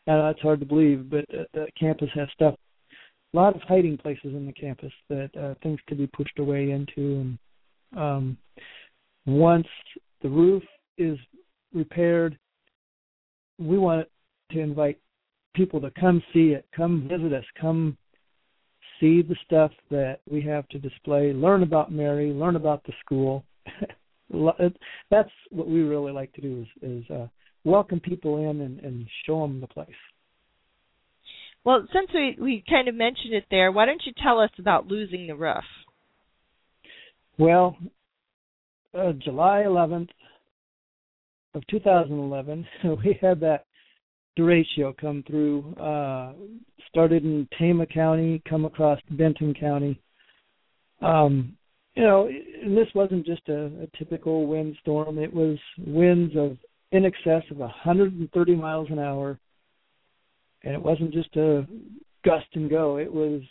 Speaker 3: that's hard to believe, but uh, the campus has stuff. A lot of hiding places in the campus that uh, things could be pushed away into, and um, once the roof is repaired, we want to invite people to come see it, come visit us, come see the stuff that we have to display, learn about Mary, learn about the school. That's what we really like to do is, is uh, welcome people in and, and show them the place.
Speaker 2: Well, since we, we kind of mentioned it there, why don't you tell us about losing the roof?
Speaker 3: Well, uh, July 11th of 2011, we had that derecho come through. Uh, started in Tama County, come across Benton County. Um, you know, and this wasn't just a, a typical windstorm. It was winds of in excess of 130 miles an hour, and it wasn't just a gust and go. It was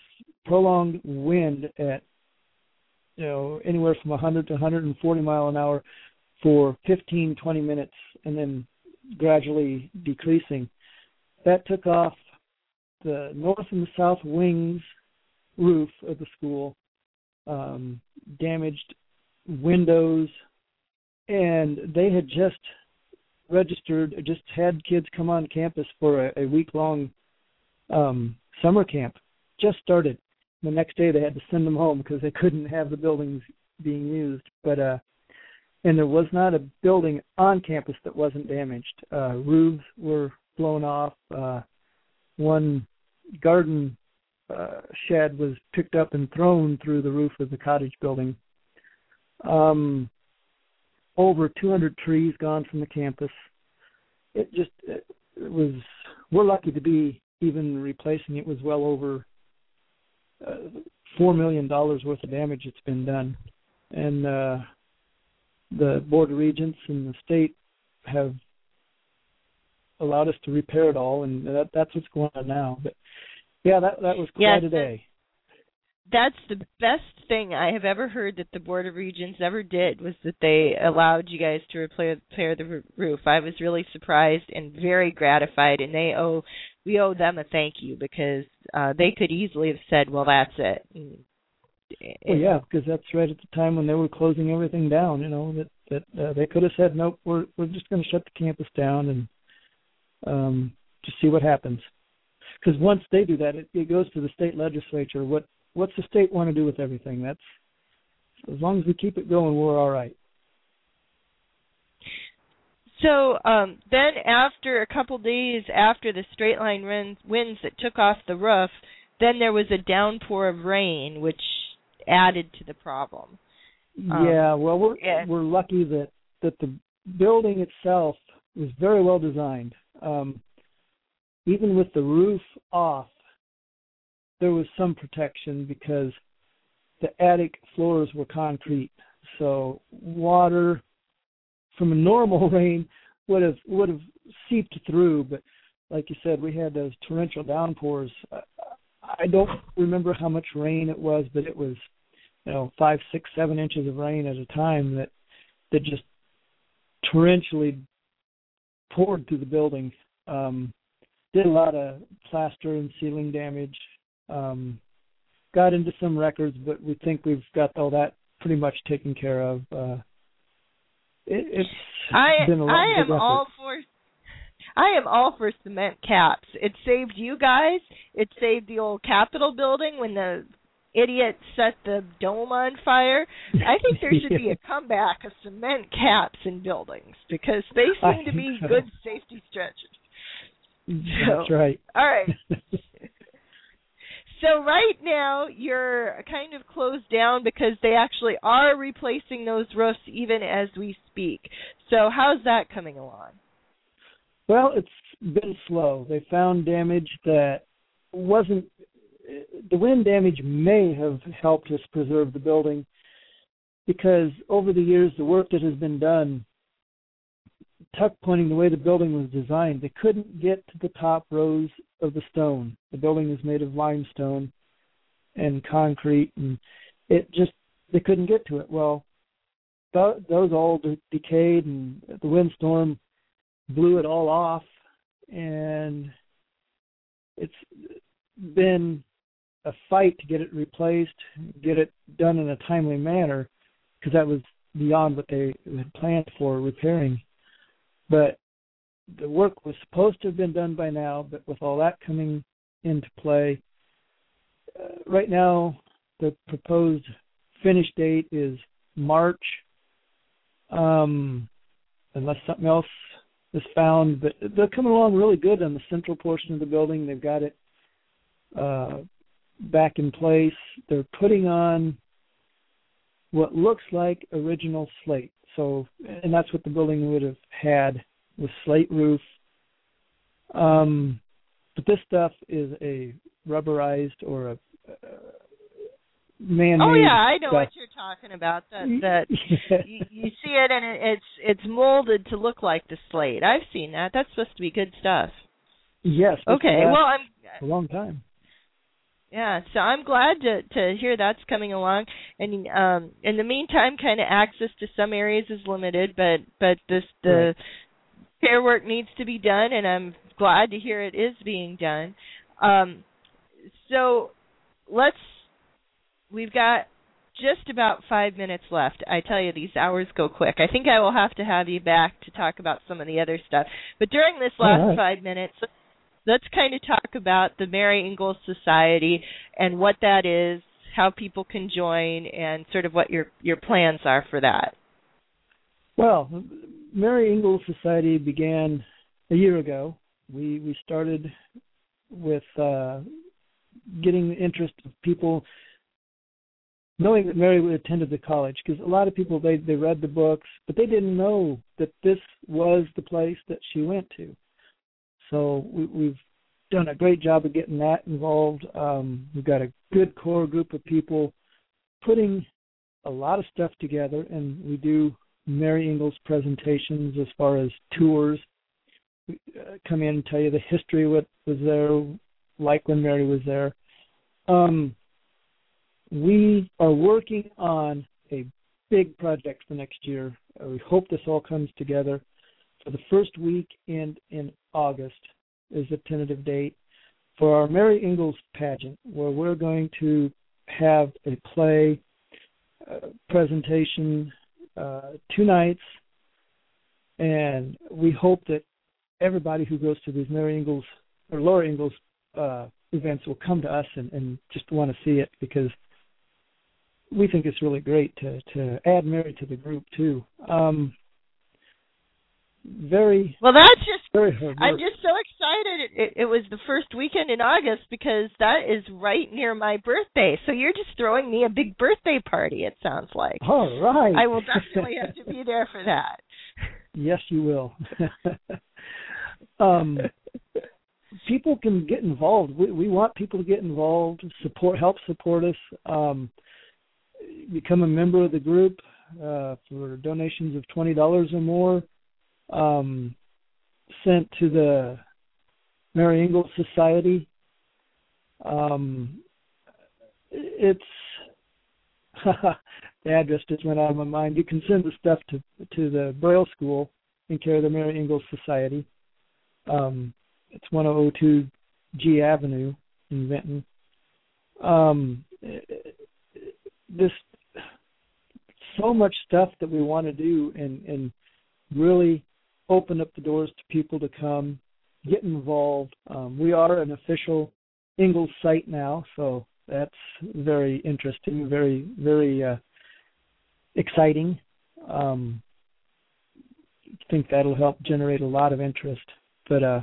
Speaker 3: prolonged wind at you know anywhere from 100 to 140 mile an hour for 15 20 minutes and then gradually decreasing that took off the north and the south wings roof of the school, um, damaged windows, and they had just registered, just had kids come on campus for a, a week long um, summer camp. Just started. The next day they had to send them home because they couldn't have the buildings being used. But uh, and there was not a building on campus that wasn't damaged. Uh, roofs were blown off. Uh, one garden uh, shed was picked up and thrown through the roof of the cottage building. Um, over 200 trees gone from the campus. It just it was. We're lucky to be even replacing it. Was well over uh, four million dollars worth of damage that's been done, and uh, the board of regents and the state have allowed us to repair it all, and that, that's what's going on now. But yeah, that that was quite
Speaker 2: yes,
Speaker 3: a day.
Speaker 2: That's the best thing I have ever heard that the Board of Regents ever did was that they allowed you guys to repair, repair the roof. I was really surprised and very gratified, and they owe we owe them a thank you because uh, they could easily have said, "Well, that's it." And,
Speaker 3: well, yeah, because that's right at the time when they were closing everything down. You know that that uh, they could have said, "Nope, we're we're just going to shut the campus down and um, to see what happens." Because once they do that, it, it goes to the state legislature. What what's the state want to do with everything? That's as long as we keep it going, we're all right.
Speaker 2: So um, then, after a couple days after the straight line winds, winds that took off the roof, then there was a downpour of rain, which added to the problem.
Speaker 3: Um, yeah, well, we're we're lucky that that the building itself was very well designed. Um, even with the roof off, there was some protection because the attic floors were concrete, so water from a normal rain would have would have seeped through. But like you said, we had those torrential downpours. I don't remember how much rain it was, but it was you know five, six, seven inches of rain at a time that that just torrentially poured through the building. Um, did a lot of plaster and ceiling damage. Um, got into some records, but we think we've got all that pretty much taken care of. Uh, it, it's
Speaker 2: I,
Speaker 3: been a lot
Speaker 2: I am all for I am all for cement caps. It saved you guys. It saved the old Capitol building when the idiot set the dome on fire. I think there should be a comeback of cement caps in buildings because they seem to be
Speaker 3: so.
Speaker 2: good safety stretches.
Speaker 3: That's right.
Speaker 2: All right. so right now you're kind of closed down because they actually are replacing those roofs even as we speak. So how's that coming along?
Speaker 3: Well, it's been slow. They found damage that wasn't the wind damage may have helped us preserve the building because over the years the work that has been done tuck pointing the way the building was designed, they couldn't get to the top rows of the stone. The building is made of limestone and concrete, and it just they couldn't get to it. Well, th- those all de- decayed, and the windstorm blew it all off, and it's been a fight to get it replaced, get it done in a timely manner, because that was beyond what they had planned for repairing. But the work was supposed to have been done by now, but with all that coming into play, uh, right now the proposed finish date is March, um, unless something else is found. But they're coming along really good on the central portion of the building. They've got it uh, back in place. They're putting on what looks like original slate. So, and that's what the building would have had with slate roof. Um, but this stuff is a rubberized or a uh, man-made.
Speaker 2: Oh yeah, I know
Speaker 3: stuff.
Speaker 2: what you're talking about. That that you, you see it and it, it's it's molded to look like the slate. I've seen that. That's supposed to be good stuff.
Speaker 3: Yes.
Speaker 2: Okay. Well, I'm
Speaker 3: a long time.
Speaker 2: Yeah, so I'm glad to to hear that's coming along. And um in the meantime, kind of access to some areas is limited, but but this the
Speaker 3: right.
Speaker 2: care work needs to be done, and I'm glad to hear it is being done. Um, so let's we've got just about five minutes left. I tell you, these hours go quick. I think I will have to have you back to talk about some of the other stuff. But during this last
Speaker 3: right.
Speaker 2: five minutes, let's kind of talk about the Mary Ingalls Society and what that is, how people can join, and sort of what your your plans are for that.
Speaker 3: Well, Mary Ingalls Society began a year ago. We we started with uh, getting the interest of people knowing that Mary attended the college because a lot of people they they read the books but they didn't know that this was the place that she went to. So we, we've done a great job of getting that involved. Um, we've got a good core group of people putting a lot of stuff together, and we do Mary Ingalls presentations as far as tours. We uh, come in and tell you the history what was there, like when Mary was there. Um, we are working on a big project for next year. Uh, we hope this all comes together the first week in in August is the tentative date for our Mary Ingalls pageant, where we're going to have a play uh, presentation uh, two nights, and we hope that everybody who goes to these Mary Ingalls or Laura Ingalls uh, events will come to us and, and just want to see it because we think it's really great to to add Mary to the group too. Um, very
Speaker 2: well. That's just.
Speaker 3: Very hard
Speaker 2: I'm just so excited. It, it, it was the first weekend in August because that is right near my birthday. So you're just throwing me a big birthday party. It sounds like.
Speaker 3: All right.
Speaker 2: I will definitely have to be there for that.
Speaker 3: Yes, you will. um, people can get involved. We, we want people to get involved, support, help support us. Um, become a member of the group uh, for donations of twenty dollars or more um, sent to the Mary Ingalls Society. Um, it's the address just went out of my mind. You can send the stuff to to the Braille School in care of the Mary Ingalls Society. Um, it's 1002 G Avenue in Vinton. Um, this so much stuff that we want to do and and really open up the doors to people to come, get involved. Um, we are an official Ingalls site now, so that's very interesting, very very uh, exciting. Um, I think that'll help generate a lot of interest, but uh,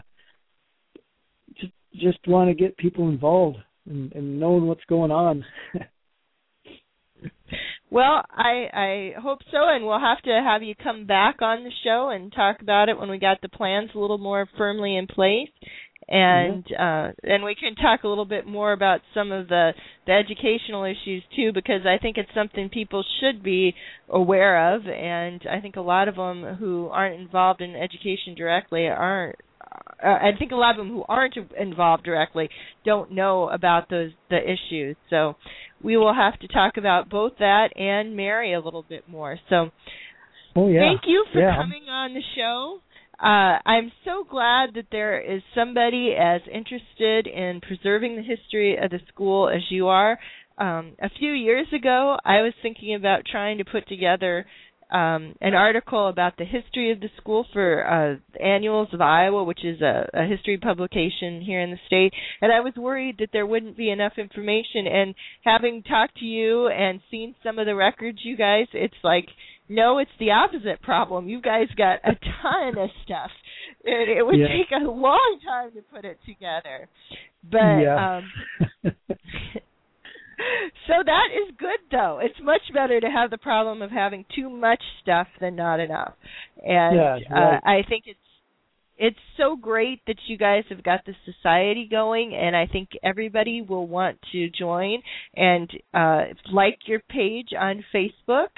Speaker 3: just just want to get people involved and, and knowing what's going on.
Speaker 2: Well, I I hope so, and we'll have to have you come back on the show and talk about it when we got the plans a little more firmly in place, and mm-hmm. uh, and we can talk a little bit more about some of the the educational issues too, because I think it's something people should be aware of, and I think a lot of them who aren't involved in education directly aren't uh, I think a lot of them who aren't involved directly don't know about those the issues. So we will have to talk about both that and Mary a little bit more. So
Speaker 3: oh, yeah.
Speaker 2: thank you for
Speaker 3: yeah.
Speaker 2: coming on the show. Uh, I'm so glad that there is somebody as interested in preserving the history of the school as you are. Um, a few years ago, I was thinking about trying to put together um, an article about the history of the school for uh, Annals of Iowa, which is a, a history publication here in the state. And I was worried that there wouldn't be enough information. And having talked to you and seen some of the records, you guys, it's like, no, it's the opposite problem. You guys got a ton of stuff. It, it would
Speaker 3: yeah.
Speaker 2: take a long time to put it together. But
Speaker 3: yeah.
Speaker 2: um so that is good though. It's much better to have the problem of having too much stuff than not enough. And
Speaker 3: yeah, right.
Speaker 2: uh, I think it's it's so great that you guys have got the society going and I think everybody will want to join and uh like your page on Facebook,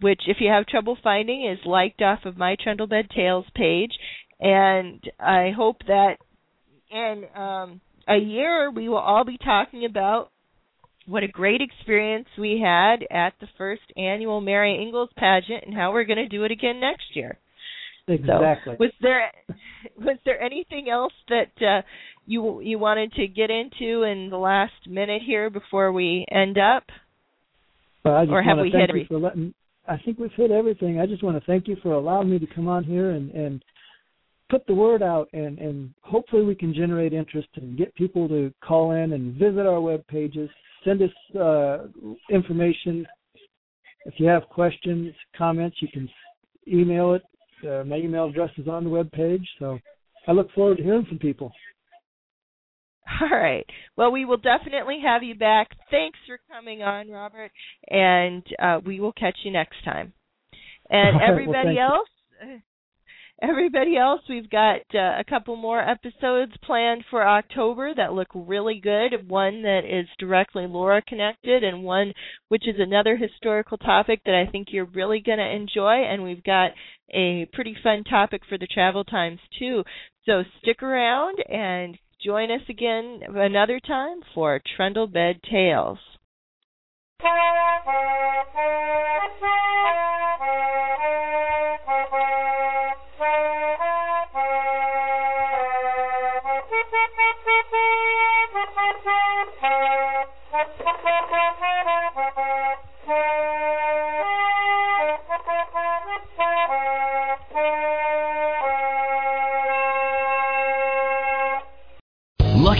Speaker 2: which if you have trouble finding is liked off of my Trundlebed Tales page. And I hope that in um a year we will all be talking about what a great experience we had at the first annual Mary Ingalls pageant and how we're going to do it again next year.
Speaker 3: Exactly.
Speaker 2: So, was there was there anything else that uh, you you wanted to get into in the last minute here before we end up?
Speaker 3: Well,
Speaker 2: or have we
Speaker 3: hit
Speaker 2: everything?
Speaker 3: Letting, I think we've hit everything. I just want to thank you for allowing me to come on here and and put the word out and and hopefully we can generate interest and get people to call in and visit our web pages send us uh, information. If you have questions, comments, you can email it. Uh, my email address is on the web page, so I look forward to hearing from people.
Speaker 2: All right. Well, we will definitely have you back. Thanks for coming on, Robert, and uh, we will catch you next time. And
Speaker 3: right, well,
Speaker 2: everybody
Speaker 3: you.
Speaker 2: else, everybody else, we've got uh, a couple more episodes planned for October that look really good. One that is directly Laura connected, and one which is another historical topic that I think you're really going to enjoy. And we've got a pretty fun topic for the travel times too. So stick around and join us again another time for Trundle Bed Tales.